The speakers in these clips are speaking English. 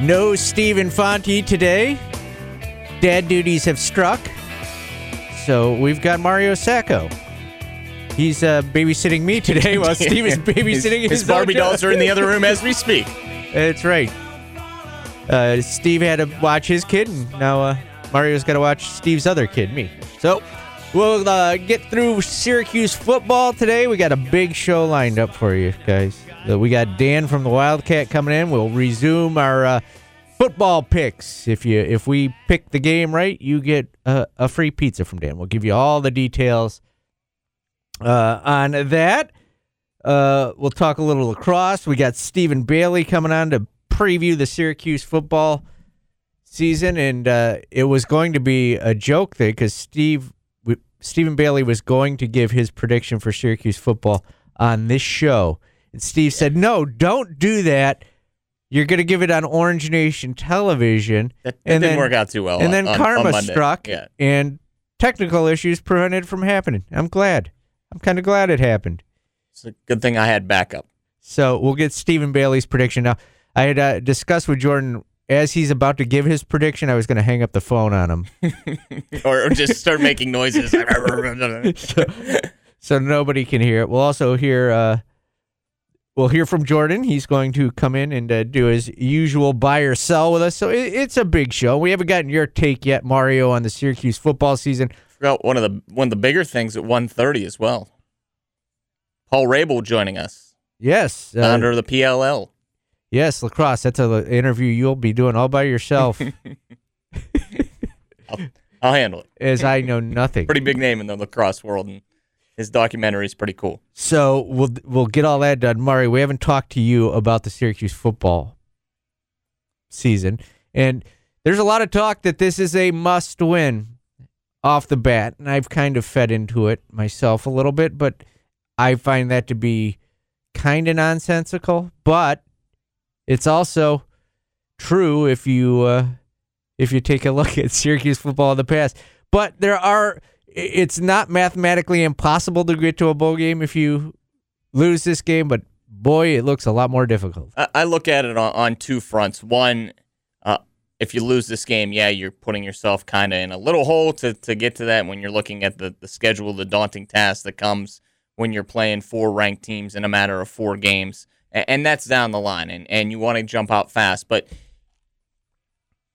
No Stephen Fonte today. Dad duties have struck. So we've got Mario Sacco. He's uh, babysitting me today while Steve is babysitting his, His Barbie own dolls are in the other room as we speak. That's right. Uh, Steve had to watch his kid, and now uh, Mario's got to watch Steve's other kid, me. So we'll uh, get through Syracuse football today. We got a big show lined up for you guys. We got Dan from the Wildcat coming in. We'll resume our uh, football picks. If you if we pick the game right, you get uh, a free pizza from Dan. We'll give you all the details uh, on that. Uh, we'll talk a little lacrosse. We got Stephen Bailey coming on to preview the Syracuse football season, and uh, it was going to be a joke thing because Steve Stephen Bailey was going to give his prediction for Syracuse football on this show, and Steve said, "No, don't do that. You're going to give it on Orange Nation television." That, that And didn't then- work out too well. and then on- on karma Monday. struck, Yeah. and technical issues prevented it from happening. I'm glad. I'm kind of glad it happened. It's a good thing I had backup. So we'll get Stephen Bailey's prediction now. I had uh, discussed with Jordan as he's about to give his prediction. I was going to hang up the phone on him, or, or just start making noises. so nobody can hear it. We'll also hear. Uh, we'll hear from Jordan. He's going to come in and uh, do his usual buy or sell with us. So it, it's a big show. We haven't gotten your take yet, Mario, on the Syracuse football season. Forgot one of the one of the bigger things at 1:30 as well. Paul Rabil joining us, Yes, uh, founder of the PLL. yes, lacrosse. That's an interview you'll be doing all by yourself, I'll handle it. as I know nothing. Pretty big name in the lacrosse world, and his documentary is pretty cool. So we'll we'll get all that done. Murray, we haven't talked to you about the Syracuse football season, and there's a lot of talk that this is a must win off the bat, and I've kind of fed into it myself a little bit, but I find that to be kind of nonsensical. But it's also true if you uh, if you take a look at Syracuse football in the past. But there are it's not mathematically impossible to get to a bowl game if you lose this game, but boy, it looks a lot more difficult. I, look at it on, on two fronts. One, uh, if you lose this game, yeah, you're putting yourself kind of in a little hole to, to get to that when you're looking at the, the schedule, the daunting task that comes when you're playing four ranked teams in a matter of four games. And, and that's down the line, and, and you want to jump out fast. But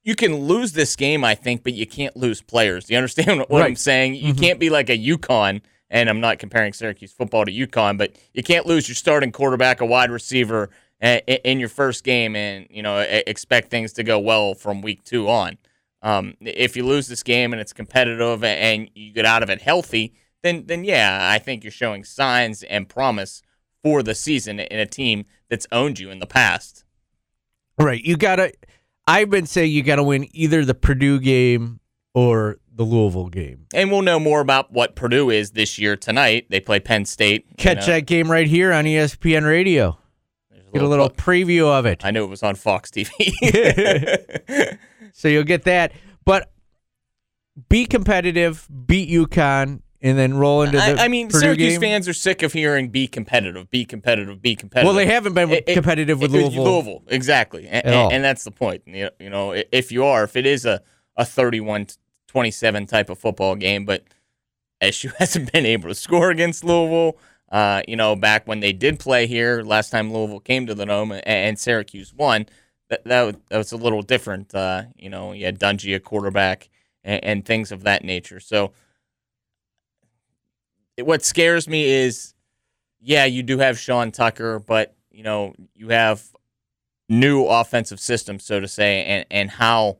you can lose this game, I think, but you can't lose players. You understand what I'm saying? You can't be like a UConn, and I'm not comparing Syracuse football to UConn, but you can't lose your starting quarterback, a wide receiver, in your first game, and you know expect things to go well from week two on. Um, if you lose this game and it's competitive and you get out of it healthy, then then yeah, I think you're showing signs and promise for the season in a team that's owned you in the past. Right. You got to, I've been saying you got to win either the Purdue game or the Louisville game. And we'll know more about what Purdue is this year tonight. They play Penn State. Catch know. that game right here on ESPN Radio. There's Get a little preview of it. I knew it was on Fox TV. So you'll get that. But be competitive, beat UConn, and then roll into the I, I mean, Purdue Syracuse game. fans are sick of hearing "be competitive, be competitive, be competitive." Well, they haven't been It- it- competitive with it- Louisville. Louisville, exactly, and, and that's the point. You know, you know, i- if you are, if it is a a 31-27 type of football game, but SU hasn't been able to score against Louisville. Uh, you know, back when they did play here, last time Louisville came to the Dome and, and Syracuse won, that that was, that was a little different. Uh, you know, you had Dungey, a quarterback, and, and things of that nature. So, what scares me is, yeah, you do have Sean Tucker, but you know, you have new offensive systems, so to say, and and how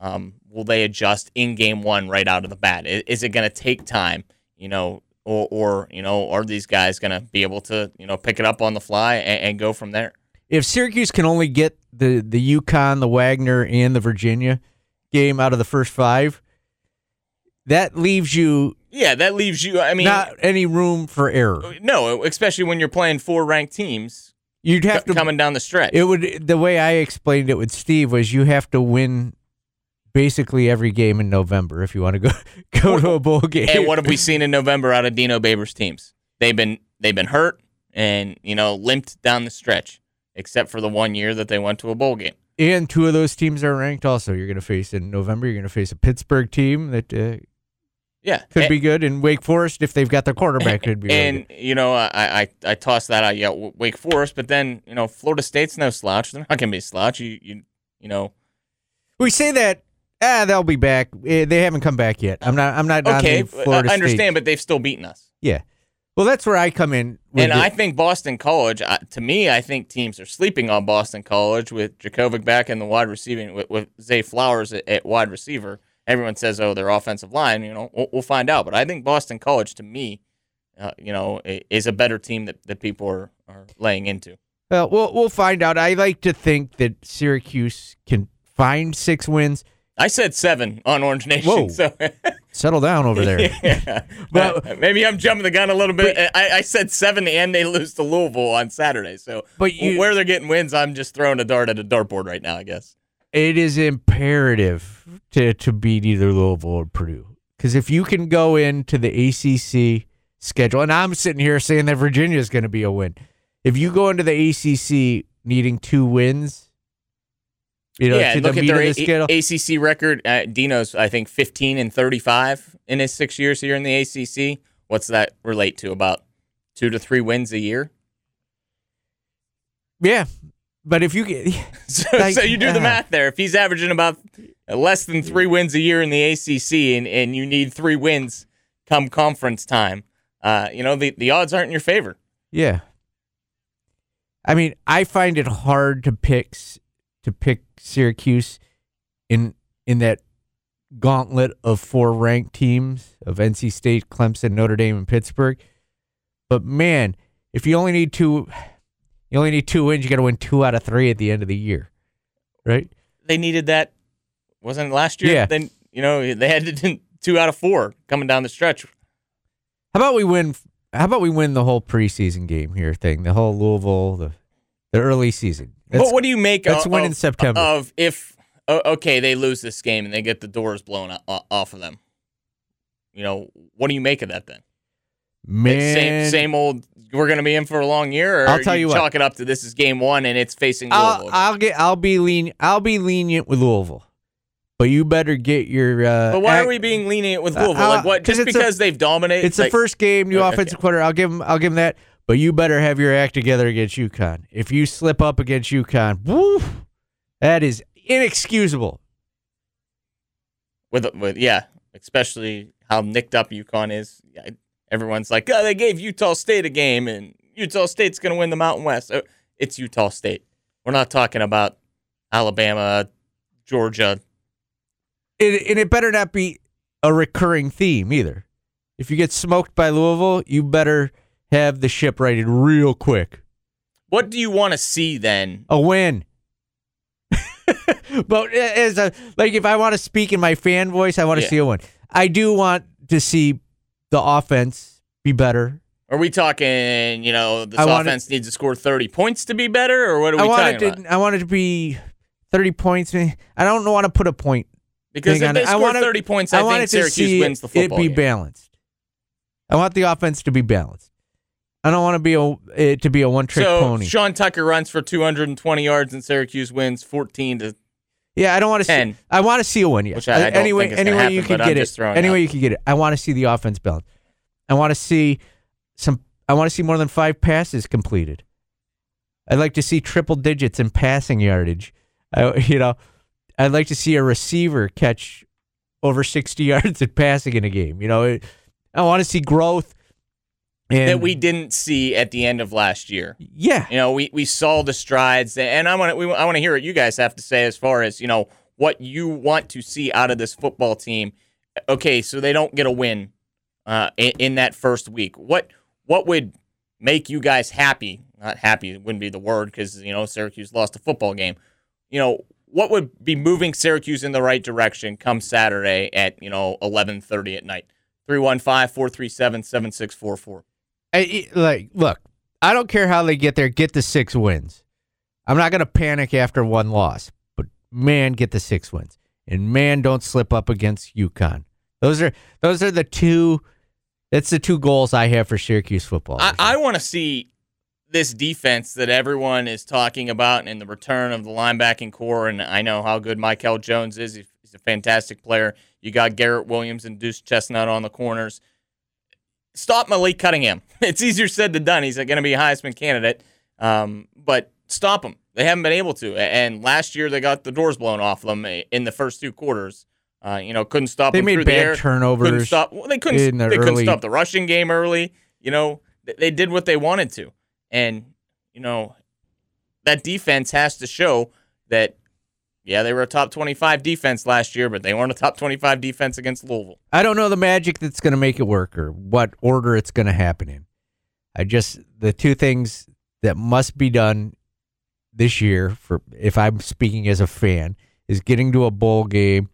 um, will they adjust in game one right out of the bat? I- Is it going to take time? You know, or, or you know, are these guys going to be able to you know pick it up on the fly and, and go from there? If Syracuse can only get the the UConn, the Wagner, and the Virginia game out of the first five, that leaves you Yeah, that leaves you. I mean, not any room for error. no, especially when you're playing four ranked teams You'd have co- to coming down the stretch. It would the way I explained it with Steve was you have to win basically every game in November if you want to go go to a bowl game. and what have we seen in November out of Dino Babers teams? They've been they've been hurt and you know limped down the stretch, except for the one year that they went to a bowl game. And two of those teams are ranked. Also, you're going to face in November. You're going to face a Pittsburgh team that uh, Yeah, could and, be good, and Wake Forest if they've got their quarterback could be. And good. you know, I, I I tossed that out. Yeah, Wake Forest, but then you know, Florida State's no slouch. They're not going to be a slouch. You you you know, we say that ah they'll be back. Eh, They haven't come back yet. I'm not. I'm not okay, Florida I understand, State. but they've still beaten us. Yeah. Well, that's where I come in. with And I think Boston College, uh, to me, I think teams are sleeping on Boston College with Jurkovec back in the wide receiving, with, with Zay Flowers at, at wide receiver. Everyone says, oh, their offensive line, you know, we'll, we'll find out. But I think Boston College, to me, uh, you know, is a better team that, that people are, are laying into. Well, we'll we'll find out. I like to think that Syracuse can find six wins. I said seven on Orange Nation. Whoa. So Settle down over there. yeah. But- Uh, maybe I'm jumping the gun a little bit. I, I said seven and they lose to Louisville on Saturday. So But you- where they're getting wins, I'm just throwing a dart at a dartboard right now, I guess. It is imperative to to beat either Louisville or Purdue because if you can go into the ACC schedule, and I'm sitting here saying that Virginia is going to be a win. If you go into the ACC needing two wins, you know, yeah, to look the at their the. A- ACC record. Uh, Dino's, I think, 15 and 35 in his six years here in the ACC. What's that relate to? About two to three wins a year. yeah, but if you get So, Like, so you do the uh, math there. If he's averaging about less than three wins a year in the ACC, and, and you need three wins come conference time, uh, you know the, the odds aren't in your favor. Yeah. I mean, I find it hard to pick to pick Syracuse in in that gauntlet of four ranked teams of NC State, Clemson, Notre Dame, and Pittsburgh. But man, if you only need two, you only need two wins. You got to win two out of three at the end of the year, right? They needed that, wasn't it last year? Yeah. Then you know they had to two out of four coming down the stretch. How about we win? How about we win the whole preseason game here thing, the whole Louisville, the the early season. That's- But what do you make let's of, win in September. of if okay they lose this game and they get the doors blown off of them? You know what do you make of that then? man, same same old. We're going to be in for a long year. Or I'll tell you what. chalk it up to this is game one and it's facing Louisville. I'll, I'll get. I'll be lean. I'll be lenient with Louisville, but you better get your. Uh, but why act- are we being lenient with Uh, Louisville? like what? Just it's a- because they've dominated? It's the first game, new Okay. offensive quarter. I'll give him. I'll give him that. But you better have your act together against UConn. If you slip up against UConn, woo, that is inexcusable. with with yeah, especially how nicked up UConn is. Everyone's like, oh, they gave Utah State a game, and Utah State's going to win the Mountain West. Oh, It's Utah State. We're not talking about Alabama, Georgia. It, and it better not be a recurring theme either. If you get smoked by Louisville, you better have the ship righted real quick. What do you want to see then? a win. but eh, as a like, if I want to speak in my fan voice, I want to Yeah. see a win. I do want to see the offense be better. Are we talking, you know, this I offense needs to score 30 points to be better, or what are we I want talking it to. about? I want it to be thirty points. I don't want to put a point. Because if they. I score want it- 30 points, I, want think it to Syracuse see wins the it be game. balanced. I want the offense to be balanced. I don't want to be a it to be a one trick so pony. Sean Tucker runs for 220 yards, and Syracuse wins 14 to. Yeah, I don't want to see. I want to see a win. Yeah. Which I- I anyway, think anyway happen, you could get it. Anyway out. you could get it. I want to see the offense balanced. I want to see some. I want to see more than five passes completed. I'd like to see triple digits in passing yardage. I, you know, I'd like to see a receiver catch over sixty yards in passing in a game. You know, it, I want to see growth. And that we didn't see at the end of last year. yeah, You know, we, we saw the strides, and I want to we, I want to hear what you guys have to say as far as you know what you want to see out of this football team. Okay, so they don't get a win uh, in, in that first week. What what would make you guys happy? Not happy wouldn't be the word because you know Syracuse lost a football game. You know what would be moving Syracuse in the right direction come Saturday at you know eleven thirty at night. 315-437-7644. I, like, look, I don't care how they get there. Get the six wins. I'm not going to panic after one loss, but man, get the six wins, and man, don't slip up against UConn. Those are those are the two. That's the two goals I have for Syracuse football. I, I want to see this defense that everyone is talking about and the return of the linebacking core. And I know how good Mikel Jones is. He's a fantastic player. You got Garrett Williams and Deuce Chestnut on the corners. Stop Malik Cunningham. It's easier said than done. He's going to be a Heisman candidate, um, but stop him. They haven't been able to. And last year they got the doors blown off them in the first two quarters. Uh, you know, couldn't stop. They them made bad the air. turnovers Couldn't stop. Well, they couldn't. They couldn't stop the rushing game early. You know, Th- they did what they wanted to, and you know, that defense has to show that. Yeah, they were a top twenty-five defense last year, but they weren't a top twenty-five defense against Louisville. I don't know the magic that's going to make it work or what order it's going to happen in. I just the two things that must be done this year for if I'm speaking as a fan is getting to a bowl game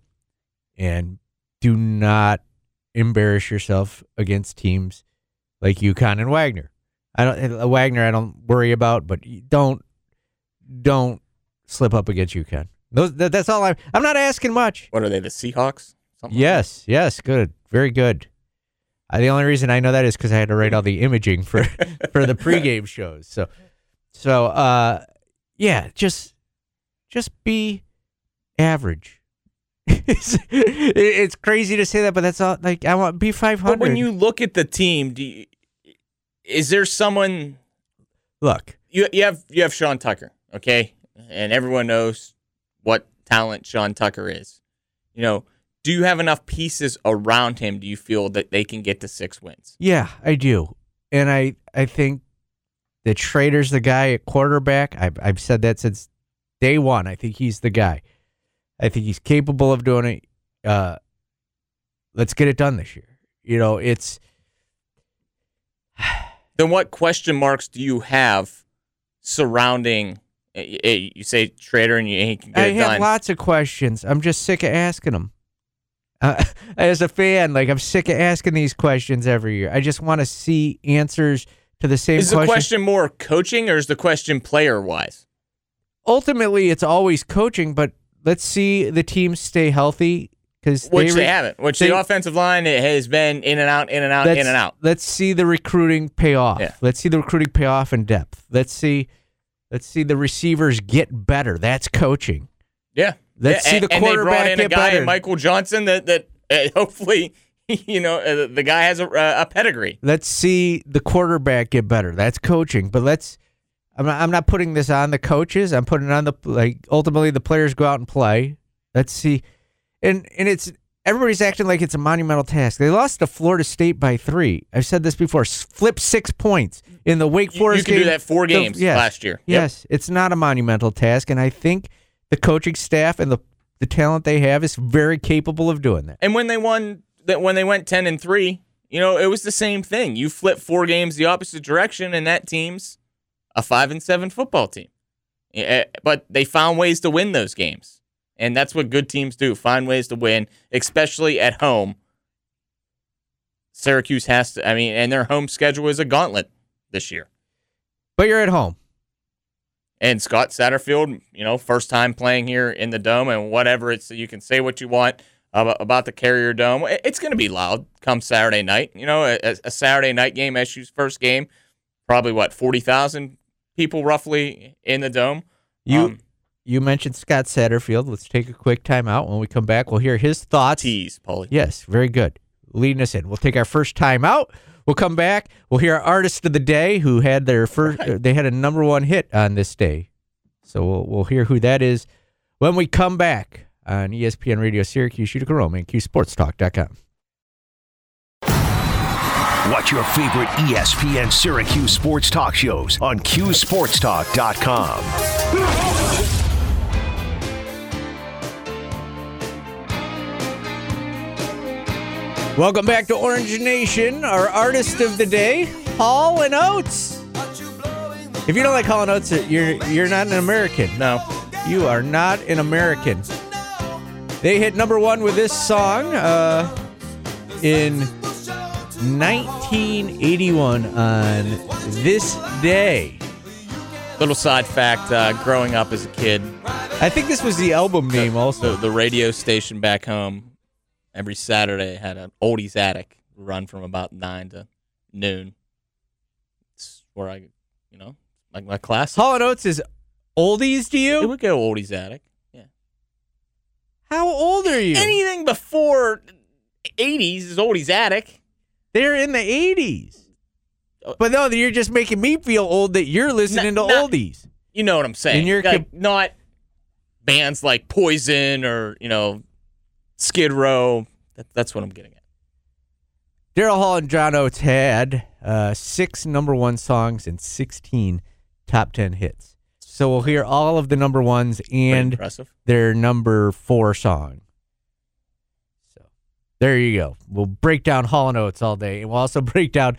and do not embarrass yourself against teams like UConn and Wagner. I don't uh, Wagner I don't worry about, but don't don't slip up against UConn. Those that, that's all I'm I'm not asking much. What are they? The Seahawks? Something like Yes, yes, good, very good. Uh, the only reason I know that is because I had to write all the imaging for for the pregame shows. So, so uh, yeah, just just be average. it's, it's crazy to say that, but that's all. Like I want be five hundred. But when you look at the team, do you, is there someone look, you you have you have Sean Tucker, okay, and everyone knows what talent Sean Tucker is. You know, do you have enough pieces around him? Do you feel that they can get to six wins? yeah, I do, and I I think that Shrader's the guy at quarterback. I've I've said that since day one. I think he's the guy. I think he's capable of doing it. Uh, let's get it done this year. You know, it's Then what question marks do you have surrounding? eh, eh, You say Shrader and you he can get I it have done. lots of questions. I'm just sick of asking them. Uh, as a fan, like I'm sick of asking these questions every year. I just want to see answers to the same is the question. question more coaching or is the question player wise? Ultimately, it's always coaching, but let's see the team stay healthy because Which they, haven't. Which they- the offensive line it has been in and out, in and out, in and out. Let's see the recruiting pay off. Yeah. Let's see the recruiting pay off in depth. Let's see, let's see the receivers get better. That's coaching. Yeah. Let's Yeah, see and- the and they brought quarterback in a get guy, better. Michael Johnson, that that uh, hopefully, you know, uh, the guy has a, a pedigree. let's see the quarterback get better. That's coaching. But let's I'm not, I'm not putting this on the coaches. I'm putting it on the like ultimately the players go out and play. Let's see. And and it's everybody's acting like it's a monumental task. They lost to Florida State by 3. I've said this before. Flip 6 points in the Wake You, Forest you can do game. that four The- games yes. last year. Yep. Yes, it's not a monumental task and I think the coaching staff and the the talent they have is very capable of doing that. And when they won, that when they went ten and three, you know, it was the same thing. You flip four games the opposite direction, and that team's a five and seven football team. Yeah, But they found ways to win those games, and that's what good teams do: find ways to win, especially at home. Syracuse has to. I mean, and their home schedule is a gauntlet this year. But you're at home. And Scott Satterfield, you know, first time playing here in the dome, and whatever it's, you can say what you want about, the Carrier Dome. It's going to be loud come Saturday night. You know, a, a Saturday night game, SU's first game, probably what forty thousand people roughly in the dome. You Um, you mentioned Scott Satterfield. Let's take a quick time out. When we come back, we'll hear his thoughts. tease, Paulie. Yes, very good. Leading us in. We'll take our first time out. We'll come back. We'll hear our artist of the day who had their first. uh, They had a number one hit on this day, so we'll we'll hear who that is when we come back on ESPN Radio Syracuse, Utica Rome, and QSportsTalk.com. Watch your favorite ESPN Syracuse sports talk shows on QSportsTalk.com. Welcome back to Orange Nation. Our artist of the day, Hall and Oates. If you don't like Hall and Oates, you're you're not an American. No. You are not an American. They hit number one with this song uh, in 1981 on this day. Little side fact: uh, growing up as a kid, I think this was the album name also. the, the radio station back home every Saturday had an oldies attic run from about nine to noon. It's where I, you know, like my class. Hall and Oates is oldies to It you? would go oldies attic. Yeah. How old are you? Anything before '80s is oldies attic. They're in the 80s. But no, you're just making me feel old that you're listening No, to no. oldies. You know what I'm saying? And you're like, com- not bands like Poison or you know Skid Row. That, that's what I'm getting at. Daryl Hall and John Oates had uh, six number one songs and 16 top 10 hits. So we'll hear all of the number ones and their number four song. So there you go. We'll break down Hall and Oates all day, and we'll also break down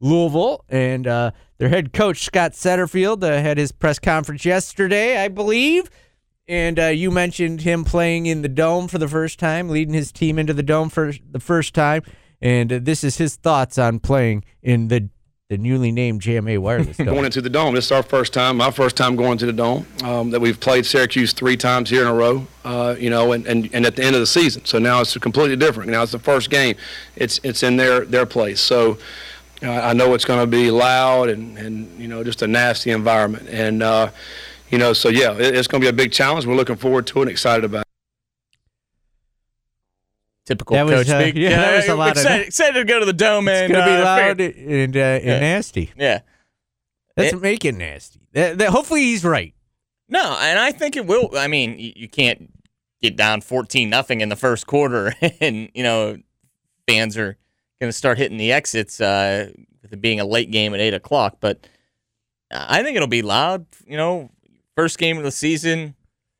Louisville and uh, their head coach Scott Satterfield uh, had his press conference yesterday, I believe. And uh, you mentioned him playing in the dome for the first time, leading his team into the dome for the first time. And uh, this is his thoughts on playing in the the newly named JMA Wireless Dome. going into the dome. This is our first time, my first time going to the dome. Um, that we've played Syracuse three times here in a row. Uh, you know, and, and, and at the end of the season. So now it's completely different. Now it's the first game. It's it's in their their place. So. Uh, I know it's going to be loud and, and you know just a nasty environment and uh, you know so yeah it, it's going to be a big challenge. We're looking forward to it and excited about it. Typical That was, coach uh, speak. yeah, that was a lot of- excited, excited to go to the dome It's and going to be uh, loud figure- and, uh, and Yeah. nasty. Yeah. Let's It- make it nasty. That, that- hopefully he's right. No, and I think it will. I mean, you, you can't get down fourteen nothing in the first quarter, and you know, fans are going to start hitting the exits uh, with it being a late game at eight o'clock. But I think it'll be loud. You know, first game of the season,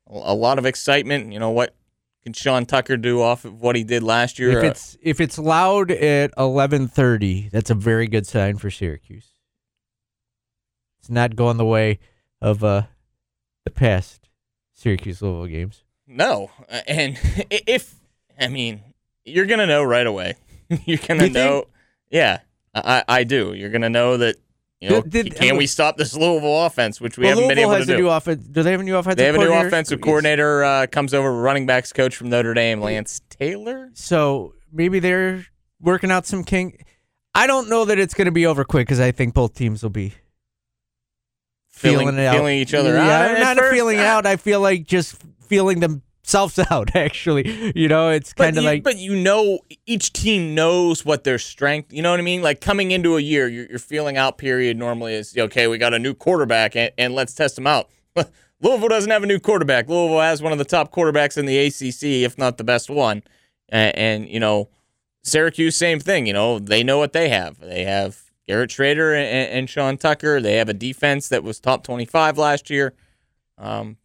a a lot of excitement. You know what can Sean Tucker do off of what he did last year? If it's if it's loud at eleven thirty, that's a very good sign for Syracuse. It's not going the way of uh, the past Syracuse Louisville games. No, Uh, and if I mean, you're gonna know right away. you're gonna You think? know. Yeah, I I do. You're gonna know that. You know, Did- did- can we stop this Louisville offense, which we well, haven't Louisville been able has to a do? new offense. Do they have a new offensive? they have a new offensive coordinator. Uh, comes over, running backs coach from Notre Dame, Lance Taylor. So maybe they're working out some king. I don't know that it's going to be over quick because I think both teams will be Feeling, feeling it out. feeling each other yeah, out. not first. feeling Uh, out. I feel like just feeling themselves out. Actually, you know, it's kind of like but you know, each team knows what their strength. You know what I mean? Like coming into a year, your, your feeling out period normally is okay. We got a new quarterback, and, and let's test them out. Louisville doesn't have a new quarterback. Louisville has one of the top quarterbacks in the ACC, if not the best one. And, and you know, Syracuse, same thing. You know, they know what they have. They have Garrett Shrader and, and Sean Tucker. They have a defense that was top twenty-five last year, um,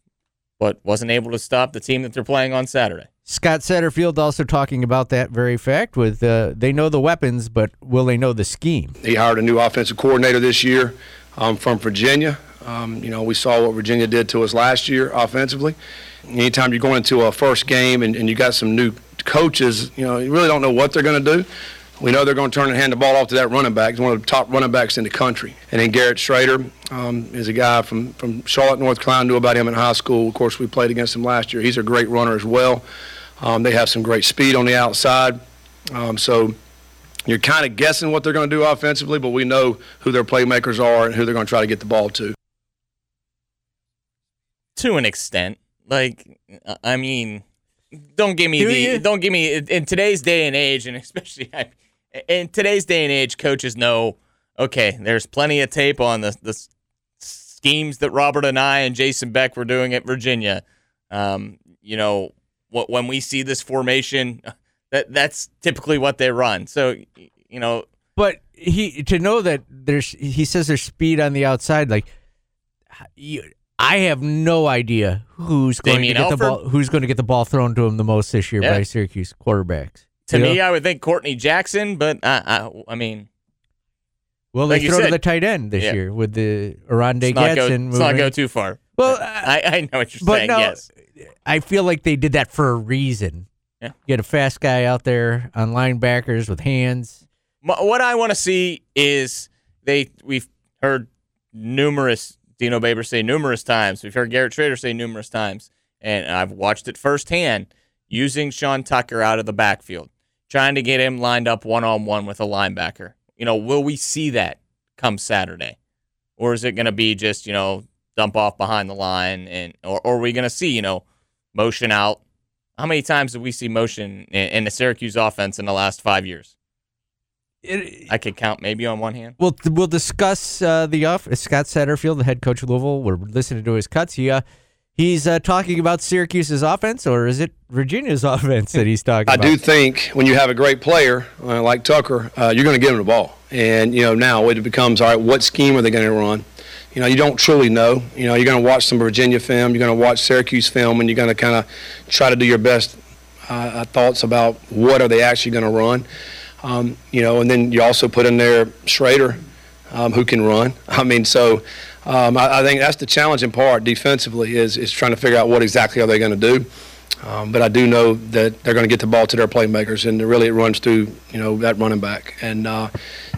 but wasn't able to stop the team that they're playing on Saturday. Scott Satterfield also talking about that very fact. With uh, they know the weapons, but will they know the scheme? He hired a new offensive coordinator this year um, from Virginia. Um, you know, we saw what Virginia did to us last year offensively. Anytime you're going into a first game and, and you got some new coaches, you know, you really don't know what they're going to do. We know they're going to turn and hand the ball off to that running back. He's one of the top running backs in the country. And then Garrett Shrader um, is a guy from, from Charlotte, North Carolina. Knew about him in high school. Of course, we played against him last year. He's a great runner as well. Um, they have some great speed on the outside. Um, so you're kind of guessing what they're going to do offensively, but we know who their playmakers are and who they're going to try to get the ball to. to an extent. Like, I mean, don't give me Do the you? don't give me in today's day and age, and especially in today's day and age, coaches know. Okay, there's plenty of tape on the the schemes that Robert Anae and Jason Beck were doing at Virginia. Um, you know, what when we see this formation, that that's typically what they run. So, you know, But he to know that there's he says there's speed on the outside. Like you, I have no idea who's going Damien to get Alford? the ball. Who's going to get the ball thrown to him the most this year Yeah. by Syracuse quarterbacks? To You me. I would think Courtney Jackson, but I, I, I mean, Well, Like they throw to the tight end this Yeah. year with the Oronde let's not, go, Gadsden let's not go too far. Well, I, I know what you're but saying. no, yes. I feel like they did that for a reason. Yeah. Get a fast guy out there on linebackers with hands. What I want to see is they. We've heard numerous Dino Baber say numerous times. We've heard Garrett Shrader say numerous times, and I've watched it firsthand. Using Sean Tucker out of the backfield, trying to get him lined up one on one with a linebacker. You know, will we see that come Saturday, or is it going to be just you know dump off behind the line, and or, or are we going to see you know motion out? How many times did we see motion in, in the Syracuse offense in the last five years? It, I could count maybe on one hand. we'll we'll discuss uh, the off. Scott Satterfield, the head coach of Louisville. We're listening to his cuts. He uh, he's uh, talking about Syracuse's offense, or is it Virginia's offense that he's talking I about? I do think when you have a great player uh, like Tucker, uh, you're going to give him the ball. And, you know, now it becomes, all right, what scheme are they going to run? You know, you don't truly know. You know, you're going to watch some Virginia film, you're going to watch Syracuse film, and you're going to kind of try to do your best uh, thoughts about what are they actually going to run. Um, you know, and then you also put in there Shrader, um, who can run. I mean, so um, I, I think that's the challenging part defensively is is trying to figure out what exactly are they going to do. Um, but I do know that they're going to get the ball to their playmakers, and really it runs through you know that running back. And uh,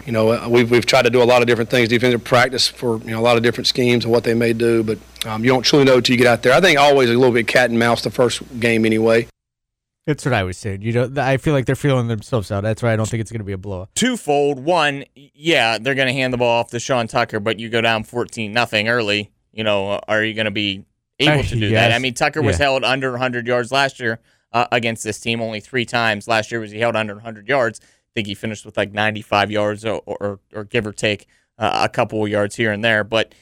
you know we've we've tried to do a lot of different things, defensive practice for you know a lot of different schemes and what they may do, but um, you don't truly know until you get out there. I think always a little bit cat and mouse the first game anyway. That's what I was saying. You know, I feel like they're feeling themselves out. That's why I don't think it's going to be a blowout. Twofold. One, yeah, they're going to hand the ball off to Sean Tucker, but you go down 14 nothing early. You know, are you going to be able to do that? I mean, Tucker was Yeah. held under 100 yards last year uh, against this team only three times. Last year was he held under 100 yards. I think he finished with like 95 yards or, or, or give or take uh, a couple of yards here and there. But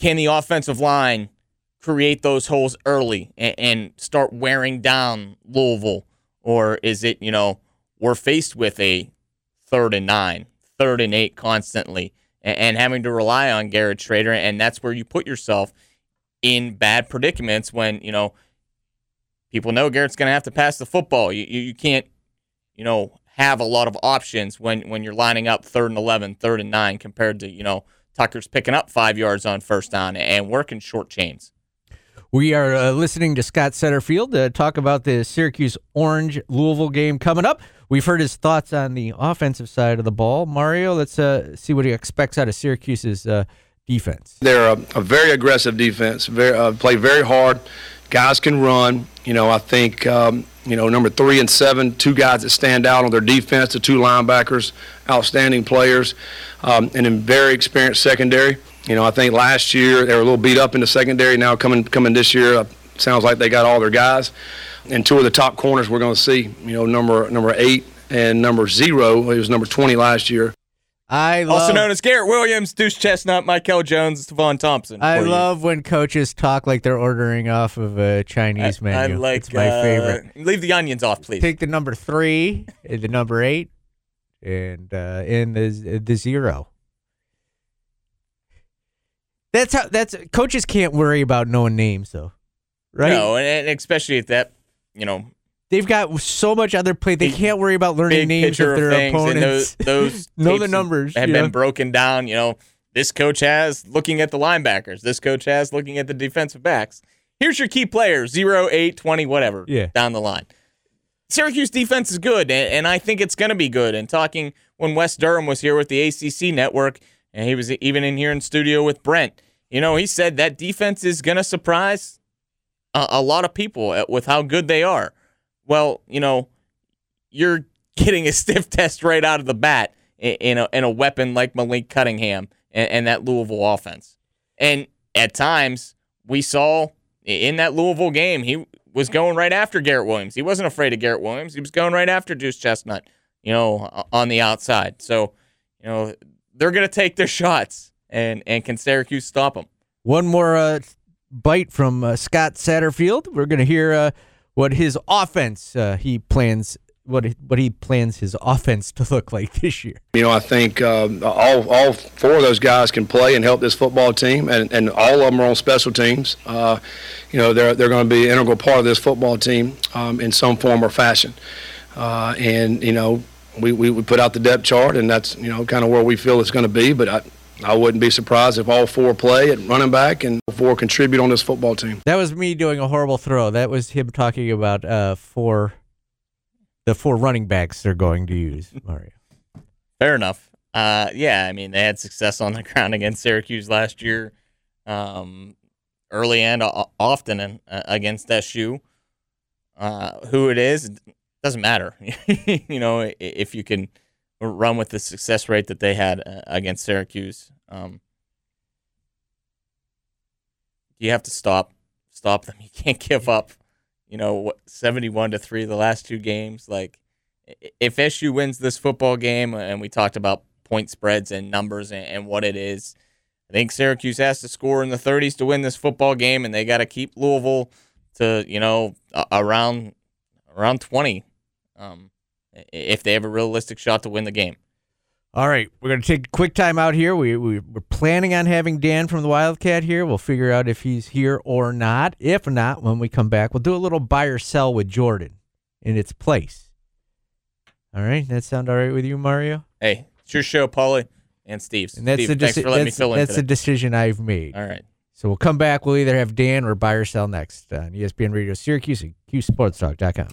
can the offensive line create those holes early and, and start wearing down Louisville? Or is it, you know, we're faced with a third and nine, third and eight constantly, and, and having to rely on Garrett Shrader, and that's where you put yourself in bad predicaments when you know people know Garrett's going to have to pass the football. You, you you can't, you know, have a lot of options when when you're lining up third and 11, third and nine compared to you know Tucker's picking up five yards on first down and working short chains. We are uh, listening to Scott Satterfield uh, talk about the Syracuse Orange Louisville game coming up. We've heard his thoughts on the offensive side of the ball. Mario, let's uh, see what he expects out of Syracuse's uh, defense. They're a, a very aggressive defense. Very uh, play very hard. Guys can run. You know, I think um, you know number three and seven, two guys that stand out on their defense. The two linebackers, outstanding players, um, and a very experienced secondary. You know, I think last year they were a little beat up in the secondary. Now coming coming this year, uh, sounds like they got all their guys. And two of the top corners we're going to see. You know, number number eight and number zero. He was number 20 last year. I love, Also known as Garrett Williams, Deuce Chestnut, Mikel Jones, Stefon Thompson. I for you. love when coaches talk like they're ordering off of a Chinese man. I menu. like it's my uh, favorite. Leave the onions off, please. Take the number three, the number eight, and uh, in the the zero. That's how. That's coaches can't worry about knowing names though, right? No, and, and especially at that, you know, They've got so much other play. They can't worry about learning big names of their things, and opponents. those, those Know the numbers, have yeah. been broken down. You know, this coach has looking at the linebackers. This coach has looking at the defensive backs. Here's your key players: zero, eight, twenty, whatever. Yeah. down the line. Syracuse defense is good, and, and I think it's going to be good. And talking when Wes Durham was here with the ACC network, and he was even in here in studio with Brent. You know, he said that defense is going to surprise a, a lot of people with how good they are. Well, you know, you're getting a stiff test right out of the bat in, in, a, in a weapon like Malik Cunningham and, and that Louisville offense. And at times, we saw in that Louisville game, he was going right after Garrett Williams. He wasn't afraid of Garrett Williams. He was going right after Deuce Chestnut, you know, on the outside. So, you know, they're going to take their shots. And, and can Syracuse stop them? One more uh, bite from uh, Scott Satterfield. We're going to hear uh, what his offense uh, he plans what he, what he plans his offense to look like this year. You know, I think um, all all four of those guys can play and help this football team, and, and all of them are on special teams. Uh, you know, they're they're going to be an integral part of this football team um, in some form or fashion. uh, and you know we, we, we put out the depth chart, and that's you know kind of where we feel it's going to be. But I, I wouldn't be surprised if all four play at running back and four contribute on this football team. That was me doing a horrible throw. That was him talking about uh, four, the four running backs they're going to use, Mario. Fair enough. Uh, yeah, I mean they had success on the ground against Syracuse last year, um, early and o- often in, uh, against SU. Uh, who it is doesn't matter. you know, if you can run with the success rate that they had uh, against Syracuse, um, you have to stop stop them. You can't give up. You know, what seventy-one to three the last two games. Like, if SU wins this football game, and we talked about point spreads and numbers and, and what it is, I think Syracuse has to score in the 30s to win this football game, and they got to keep Louisville to you know around around 20 um, if they have a realistic shot to win the game. All right, we're going to take a quick time out here. We, we, we're planning on having Dan from the Wildcat here. We'll figure out if he's here or not. If not, when we come back, we'll do a little buy or sell with Jordan in its place. All right, that sound all right with you, Mario? Hey, it's your show, Paulie and Steve's. And that's Steve, the thanks deci- for letting me that's, fill in that's decision I've made. All right. So we'll come back. We'll either have Dan or buy or sell next on ESPN Radio Syracuse and QSportsTalk.com.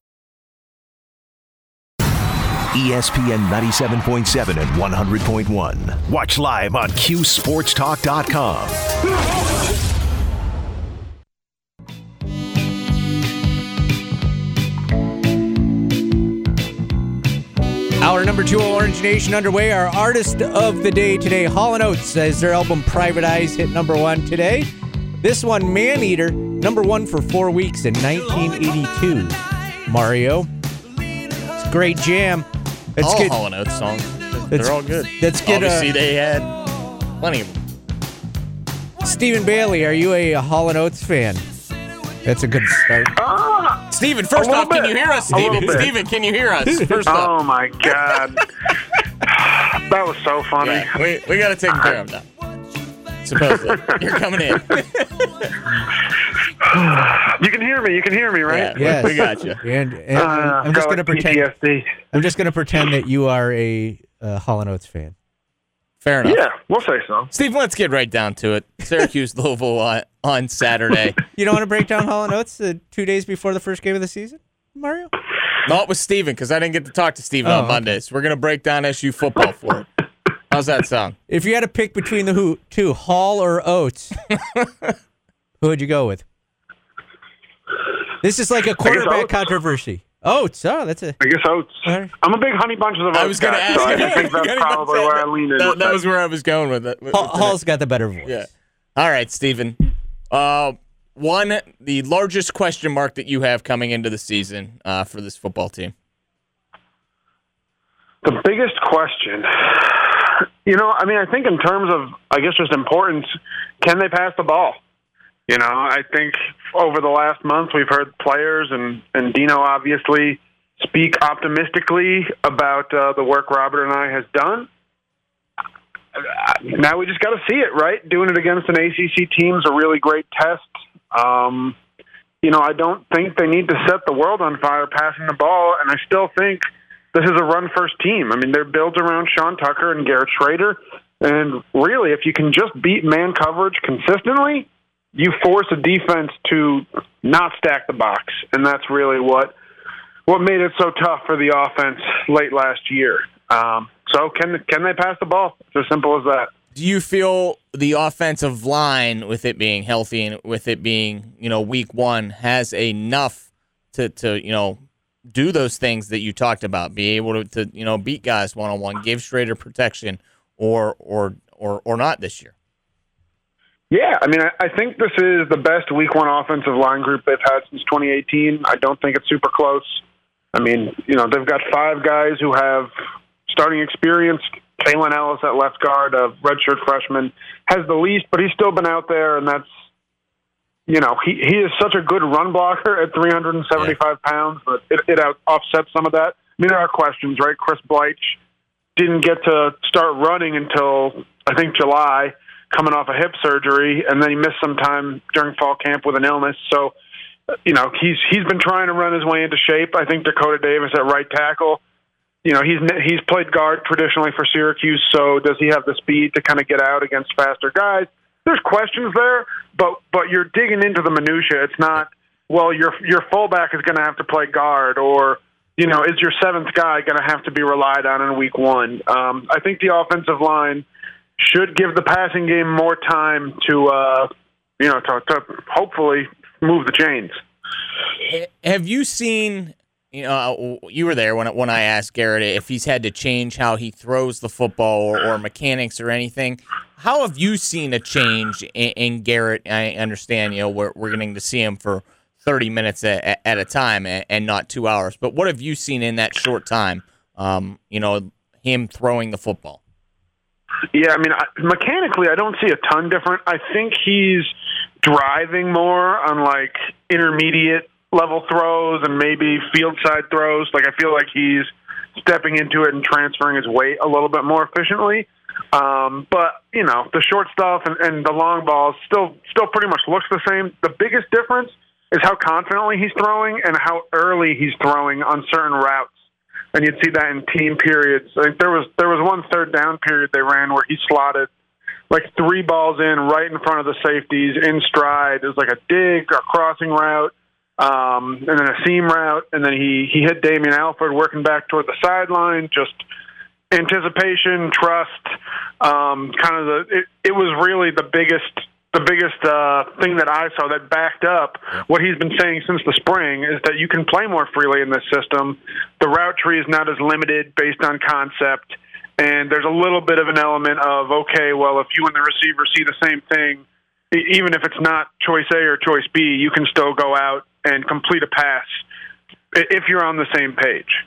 ESPN 97.7 and 100.1. Watch live on QSportsTalk.com. Hour number two of Orange Nation underway. Our artist of the day today, Hall & Oates, says their album Private Eyes hit number one today. This one, Maneater, number one for four weeks in 1982. Mario. It's a great jam. Let's all get, Hall and Oates songs. They're, all good. let's get, uh, they had plenty of them. Stephen Bailey, are you a Hall & Oates fan? That's a good start. Steven, first little off, can you hear us? A little Steven. Steven, can you hear us? First off. Oh my god, that was so funny. Yeah, we, we got to take care of that. Supposedly. You're coming in. You can hear me. You can hear me, right? Yeah, Yes. we got you. And, and Uh, I'm just going to pretend. PTSD. I'm just going to pretend that you are a uh, Hall & Oates fan. Fair enough. Yeah, we'll say so. Steve, let's get right down to it. Syracuse, Louisville on, on Saturday. You don't want to break down Hall & Oates uh, two days before the first game of the season, Mario? Not with Steven, because I didn't get to talk to Steven Oh, on okay. Mondays. We're going to break down SU football for it. How's that sound? If you had to pick between the who, two, Hall or Oates, who would you go with? This is like a quarterback Oates. controversy. Oats, oh, that's a. I guess oats. All right. I'm a big honey bunches of oats I was going to ask. so I think that's probably where I lean in. That, that was where I was going with it. with- Hall, Hall's got the better voice. Yeah. All right, Stephen. Uh, one, the largest question mark that you have coming into the season uh, for this football team. The biggest question, you know, I mean, I think in terms of, I guess, just importance, can they pass the ball? You know, I think over the last month we've heard players and and Dino obviously speak optimistically about uh, the work Robert Anae has done. Now we just got to see it, right? Doing it against an ACC team is a really great test. Um, you know, I don't think they need to set the world on fire passing the ball, and I still think this is a run first team. I mean, they're built around Sean Tucker and Garrett Shrader. And really, if you can just beat man coverage consistently, you force a defense to not stack the box. And that's really what what made it so tough for the offense late last year. Um, so can can they pass the ball? It's as simple as that. Do you feel the offensive line, with it being healthy and with it being, you know, week one, has enough to, to you know, do those things that you talked about, be able to, to you know, beat guys one on one, give Shrader protection, or or or or not this year? Yeah, I mean, I, think this is the best Week One offensive line group they've had since 2018. I don't think it's super close. I mean, you know, they've got five guys who have starting experience. Kalen Ellis at left guard, a redshirt freshman, has the least, but he's still been out there, and that's, you know, he he is such a good run blocker at 375 pounds, but it, it out, offsets some of that. I mean, there are questions, right? Chris Bleich didn't get to start running until I think July, coming off a hip surgery, and then he missed some time during fall camp with an illness. So, you know, he's he's been trying to run his way into shape. I think Dakota Davis at right tackle. You know, he's he's played guard traditionally for Syracuse, so does he have the speed to kind of get out against faster guys? There's questions there, but but you're digging into the minutia. It's not well, your your fullback is going to have to play guard, or you know, is your seventh guy going to have to be relied on in week one? Um, I think the offensive line should give the passing game more time to, uh, you know, to, to hopefully move the chains. Have you seen? You know, you were there when when I asked Garrett if he's had to change how he throws the football or, or mechanics or anything. How have you seen a change in, in Garrett? I understand, you know, we're we're getting to see him for 30 minutes at, at a time and, and, not two hours. But what have you seen in that short time? Um, you know, him throwing the football. Yeah, I mean, mechanically, I don't see a ton different. I think he's driving more on like intermediate level throws and maybe field side throws. Like I feel like he's stepping into it and transferring his weight a little bit more efficiently. Um, but you know, the short stuff and, and the long balls still still pretty much looks the same. The biggest difference is how confidently he's throwing and how early he's throwing on certain routes. And you'd see that in team periods. Like there was there was one third down period they ran where he slotted like three balls in right in front of the safeties in stride. It was like a dig, a crossing route, um, and then a seam route, and then he he hit Damien Alford working back toward the sideline. Just anticipation, trust, um, kind of the. It, it was really the biggest the biggest uh, thing that I saw that backed up what he's been saying since the spring is that you can play more freely in this system. The route tree is not as limited based on concept, and there's a little bit of an element of okay, well, if you and the receiver see the same thing, even if it's not choice A or choice B, you can still go out and complete a pass if you're on the same page.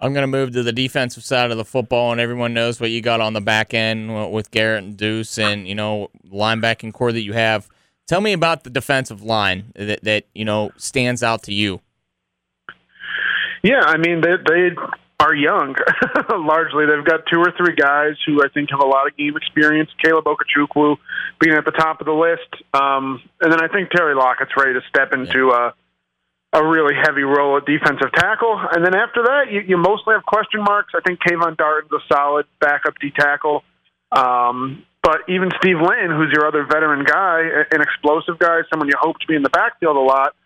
I'm going to move to the defensive side of the football, and everyone knows what you got on the back end with Garrett and Duce, and you know linebacking corps that you have. Tell me about the defensive line that that you know stands out to you. Yeah, I mean they they are young. Largely, they've got two or three guys who I think have a lot of game experience. Caleb Okechukwu being at the top of the list, um, and then I think Terry Lockett's ready to step into. Yeah. Uh, a really heavy role at defensive tackle. And then after that, you, you mostly have question marks. I think Kevon Darton's a solid backup D tackle. Um, but even Steve Linton, who's your other veteran guy, an explosive guy, someone you hope to be in the backfield a lot,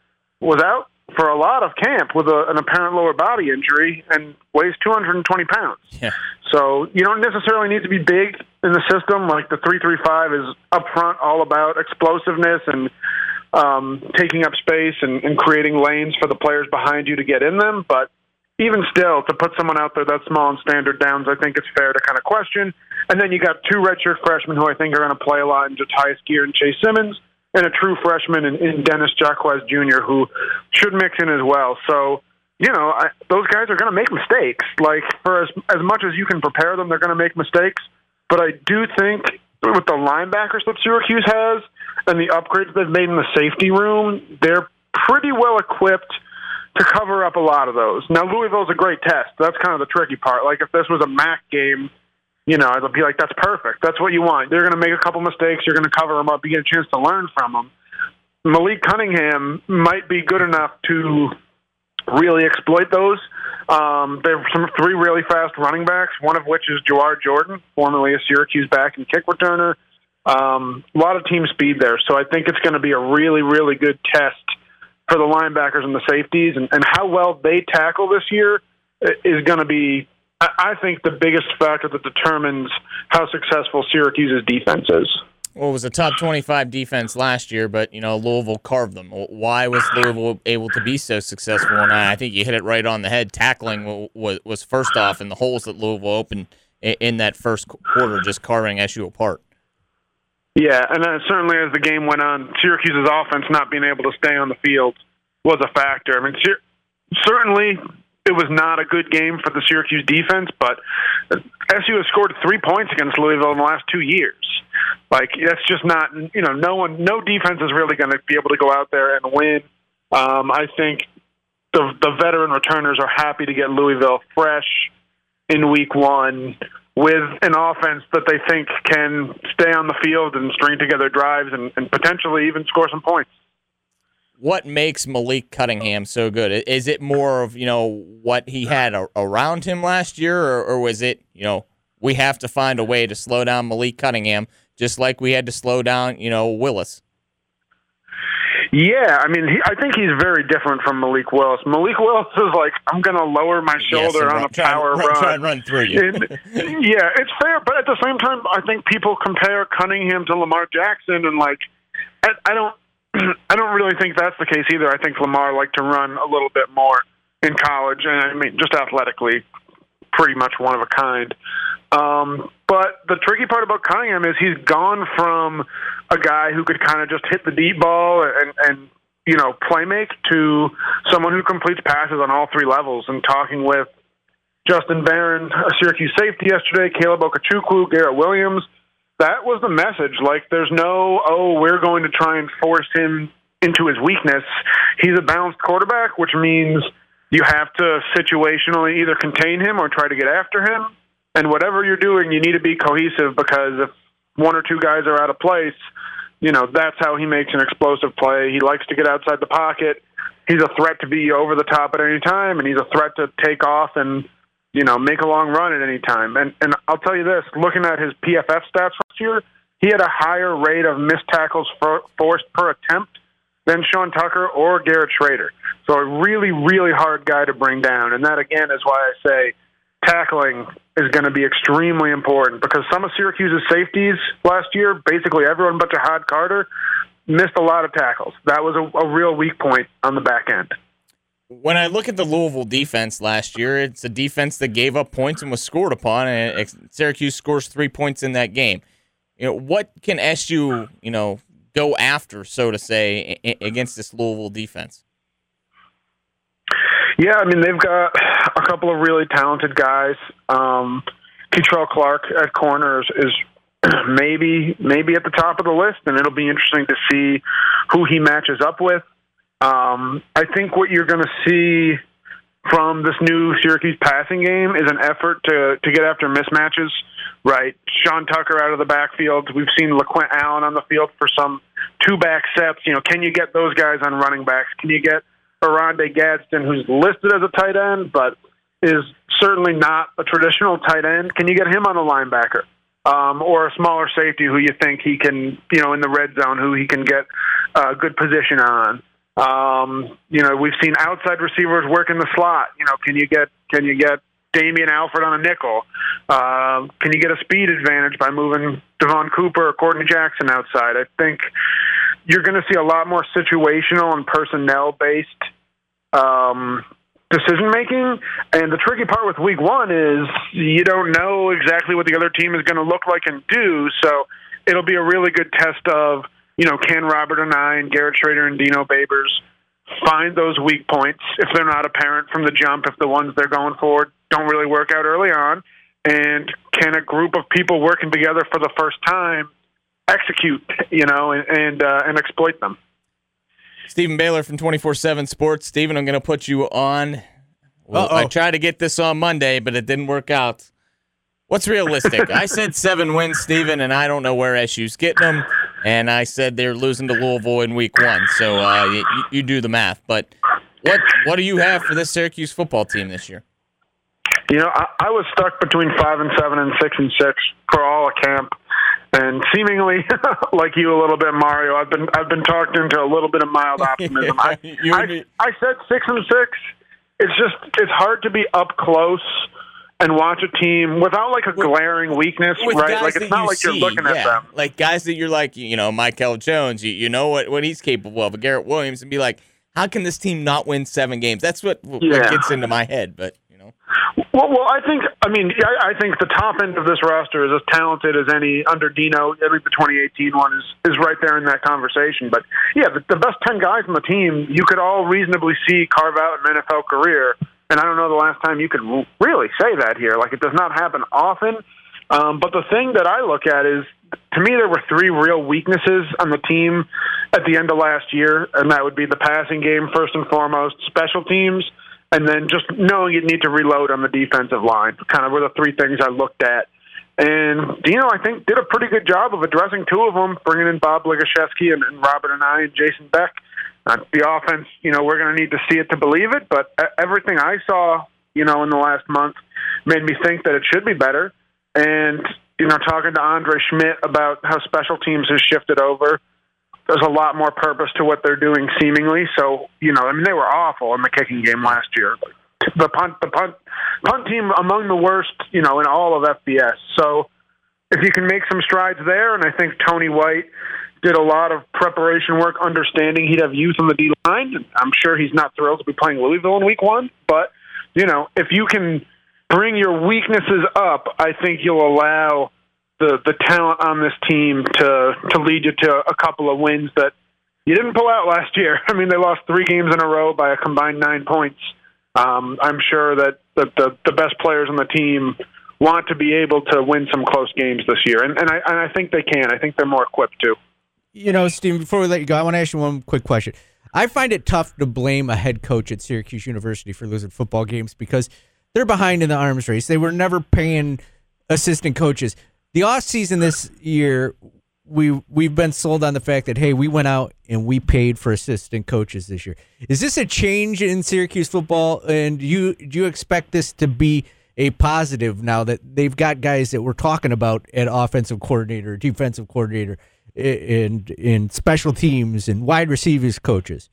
was out for a lot of camp with a, an apparent lower body injury and weighs 220 pounds. Yeah. So you don't necessarily need to be big in the system. Like the 335 is up front all about explosiveness and um, taking up space and, and creating lanes for the players behind you to get in them. But even still, to put someone out there that small in standard downs, I think it's fair to kind of question. And then you got two redshirt freshmen who I think are going to play a lot in Jatius Geer and Chase Simmons, and a true freshman in, in Denis Jaquez Jr. who should mix in as well. So, you know, I, those guys are going to make mistakes. Like for as as much as you can prepare them, they're going to make mistakes. But I do think with the linebackers that Syracuse has and the upgrades they've made in the safety room, they're pretty well equipped to cover up a lot of those. Now Louisville's a great test. That's kind of the tricky part. Like if this was a MAC game, you know, I'd be like, that's perfect. That's what you want. They're going to make a couple mistakes. You're going to cover them up. You get a chance to learn from them. Malik Cunningham might be good enough to really exploit those. Um, they have some three really fast running backs, one of which is Jawhar Jordan, formerly a Syracuse back and kick returner. Um, a lot of team speed there, so I think it's going to be a really, really good test for the linebackers and the safeties, and, and how well they tackle this year is going to be, I think, the biggest factor that determines how successful Syracuse's defense is well, it was a top 25 defense last year, but you know Louisville carved them. Why was Louisville able to be so successful? And I think you hit it right on the head. Tackling was was first off, in the holes that Louisville opened in that first quarter, just carving SU apart. Yeah, and then certainly as the game went on, Syracuse's offense not being able to stay on the field was a factor. I mean, certainly it was not a good game for the Syracuse defense, but SU has scored three points against Louisville in the last two years. Like that's just not you know no one no defense is really going to be able to go out there and win. Um, I think the the veteran returners are happy to get Louisville fresh in week one with an offense that they think can stay on the field and string together drives and, and potentially even score some points. What makes Malik Cunningham so good? Is it more of you know what he had a- around him last year, or, or was it you know we have to find a way to slow down Malik Cunningham, just like we had to slow down you know Willis? Yeah, I mean, he, I think he's very different from Malik Willis. Malik Willis is like, I'm going to lower my shoulder Yes, on run- a power run, run. try and run through you. And, yeah, it's fair, but at the same time, I think people compare Cunningham to Lamar Jackson, and like, I, I don't, I don't really think that's the case either. I think Lamar liked to run a little bit more in college, and I mean, just athletically, pretty much one of a kind. Um, but the tricky part about Cunningham is he's gone from a guy who could kind of just hit the deep ball and and you know play make to someone who completes passes on all three levels. And talking with Justin Barron, a Syracuse safety yesterday, Caleb Okechukwu, Garrett Williams, that was the message. Like, there's no oh we're going to try and force him into his weakness. He's a balanced quarterback, which means you have to situationally either contain him or try to get after him. And whatever you're doing, you need to be cohesive because if one or two guys are out of place, you know, that's how he makes an explosive play. He likes to get outside the pocket. He's a threat to be over the top at any time, and he's a threat to take off and, you know, make a long run at any time. And and I'll tell you this, looking at his PFF stats last year, he had a higher rate of missed tackles for, forced per attempt than Sean Tucker or Garrett Shrader. So a really, really hard guy to bring down. And that, again, is why I say tackling is going to be extremely important because some of Syracuse's safeties last year, basically everyone but Ja'Had Carter, missed a lot of tackles. That was a, a real weak point on the back end. When I look at the Louisville defense last year, it's a defense that gave up points and was scored upon, and Syracuse scores three points in that game. You know, what can SU, you know, go after, so to say, against this Louisville defense? Yeah, I mean they've got a couple of really talented guys. Um, Kei'Trel Clark at corners is maybe maybe at the top of the list, and it'll be interesting to see who he matches up with. Um, I think what you're going to see from this new Syracuse passing game is an effort to to get after mismatches. Right, Sean Tucker out of the backfield. We've seen LeQuint Allen on the field for some two back sets. You know, can you get those guys on running backs? Can you get Oronde Gadsden, who's listed as a tight end, but is certainly not a traditional tight end. Can you get him on a linebacker? Um, or a smaller safety who you think he can, you know, in the red zone, who he can get a good position on. Um, you know, we've seen outside receivers work in the slot. You know, can you get can you get Damien Alford on a nickel? Uh, can you get a speed advantage by moving Devaughn Cooper or Courtney Jackson outside? I think you're going to see a lot more situational and personnel based um, decision making. And the tricky part with week one is you don't know exactly what the other team is going to look like and do. So it'll be a really good test of, you know, can Robert Anae and Garrett Shrader and Dino Babers find those weak points if they're not apparent from the jump, if the ones they're going for don't really work out early on. And can a group of people working together for the first time execute, you know, and and, uh, and exploit them? Stephen Bailey from 24 7 Sports. Stephen, I'm going to put you on. Well, I tried to get this on Monday, but it didn't work out. What's realistic? I said seven wins, Stephen, and I don't know where SU's getting them. And I said they're losing to Louisville in week one. So uh, you, you do the math. But what what do you have for this Syracuse football team this year? You know, I, I was stuck between five and seven and six and six for all of camp, and seemingly, like you a little bit, Mario. I've been I've been talked into a little bit of mild optimism. I, You I. I said six and six. It's just it's hard to be up close and watch a team without like a glaring weakness, right? Like it's not you like see, you're looking yeah. at them. Like guys that you're like, you know, Mikel Jones, you, you know what, what he's capable of, but Garrett Williams, and be like, how can this team not win seven games? That's what, what Yeah. gets into my head. But, you know. Well, well, I think I mean I, I think the top end of this roster is as talented as any under Dino. I think the 2018 one is is right there in that conversation. But yeah, the, the best 10 guys on the team, you could all reasonably see carve out an NFL career. And I don't know the last time you could really say that here. Like it does not happen often. Um, but the thing that I look at is, to me, there were three real weaknesses on the team at the end of last year, and that would be the passing game first and foremost, special teams, and then just knowing you need to reload on the defensive line. Kind of were the three things I looked at. And Dino, I think, did a pretty good job of addressing two of them, bringing in Bob Ligashesky and, and Robert Anae and Jason Beck. Uh, the offense, you know, we're going to need to see it to believe it. But everything I saw, you know, in the last month made me think that it should be better. And you know, talking to Andre Szmyt about how special teams has shifted over, there's a lot more purpose to what they're doing, seemingly. So, you know, I mean, they were awful in the kicking game last year. The punt, the punt, punt team among the worst, you know, in all of FBS. So, if you can make some strides there, and I think Tony White did a lot of preparation work, understanding he'd have youth on the D line. I'm sure he's not thrilled to be playing Louisville in Week One, but you know, if you can bring your weaknesses up, I think you'll allow the the talent on this team to to lead you to a couple of wins that you didn't pull out last year. I mean, they lost three games in a row by a combined nine points. Um, I'm sure that the, the the best players on the team want to be able to win some close games this year, and and I and I think they can. I think they're more equipped to. You know, Steve. Before we let you go, I want to ask you one quick question. I find it tough to blame a head coach at Syracuse University for losing football games because they're behind in the arms race. They were never paying assistant coaches. The off season this year, we we've been sold on the fact that hey, we went out and we paid for assistant coaches this year. Is this a change in Syracuse football? And you do you expect this to be a positive now that they've got guys that we're talking about at offensive coordinator, defensive coordinator, and in special teams and wide receivers coaches?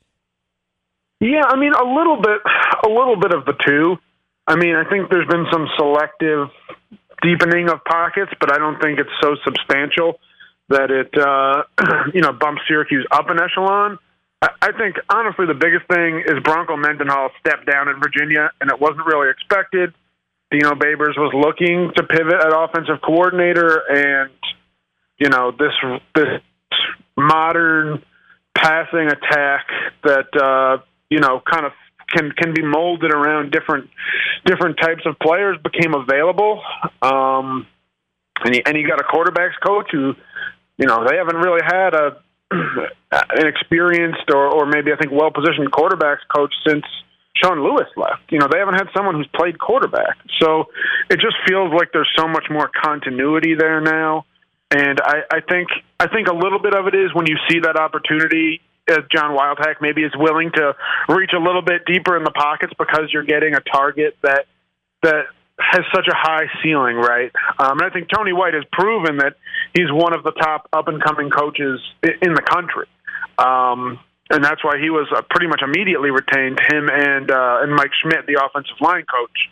Yeah, I mean a little bit, a little bit of the two. I mean, I think there's been some selective deepening of pockets, but I don't think it's so substantial that it uh, you know bumps Syracuse up an echelon. I, I think honestly the biggest thing is Bronco Mendenhall stepped down in Virginia, and it wasn't really expected. Dino Babers was looking to pivot at offensive coordinator, and you know this this modern passing attack that uh, you know kind of can can be molded around different different types of players became available. Um, and he, and he got a quarterbacks coach who, you know, they haven't really had a an experienced or or maybe I think well positioned quarterbacks coach since Sean Lewis left. You know, they haven't had someone who's played quarterback. So it just feels like there's so much more continuity there now. And I, I think I think a little bit of it is when you see that opportunity as John Wildhack maybe is willing to reach a little bit deeper in the pockets because you're getting a target that that has such a high ceiling, right? Um, and I think Tony White has proven that he's one of the top up and coming coaches in the country. Um, and that's why he was uh, pretty much immediately retained him and uh, and Mike Schmidt, the offensive line coach.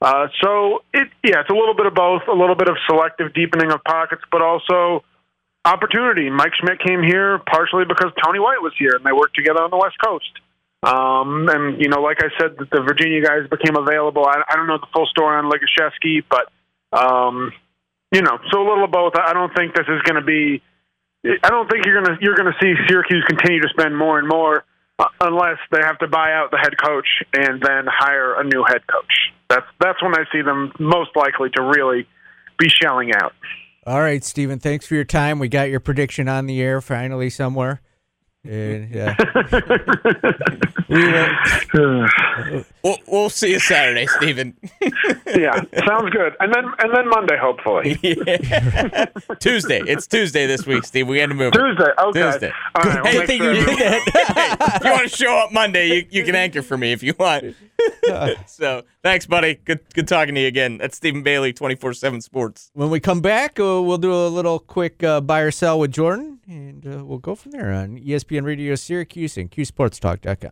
Uh, so it yeah, it's a little bit of both, a little bit of selective deepening of pockets, but also opportunity. Mike Schmidt came here partially because Tony White was here, and they worked together on the West Coast. Um, and you know, like I said, the Virginia guys became available. I, I don't know the full story on Ligashesky, but um, you know, so a little of both. I don't think this is going to be. I don't think you're gonna you're gonna see Syracuse continue to spend more and more Uh, unless they have to buy out the head coach and then hire a new head coach. That's that's when I see them most likely to really be shelling out. All right, Stephen. Thanks for your time. We got your prediction on the air finally somewhere. And, yeah. we will, we'll, we'll see you Saturday, Stephen. yeah, sounds good. And then and then Monday, hopefully. Yeah. Tuesday. It's Tuesday this week, Steve. We had to move. Tuesday. Okay. Tuesday. All right, we'll I think sure you did that. if you want to show up Monday, you, you can anchor for me if you want. so thanks, buddy. Good good talking to you again. That's Stephen Bailey, twenty four seven Sports. When we come back, uh, we'll do a little quick uh, buy or sell with Jordan, and uh, we'll go from there on ESPN Radio Syracuse and QSportsTalk.com.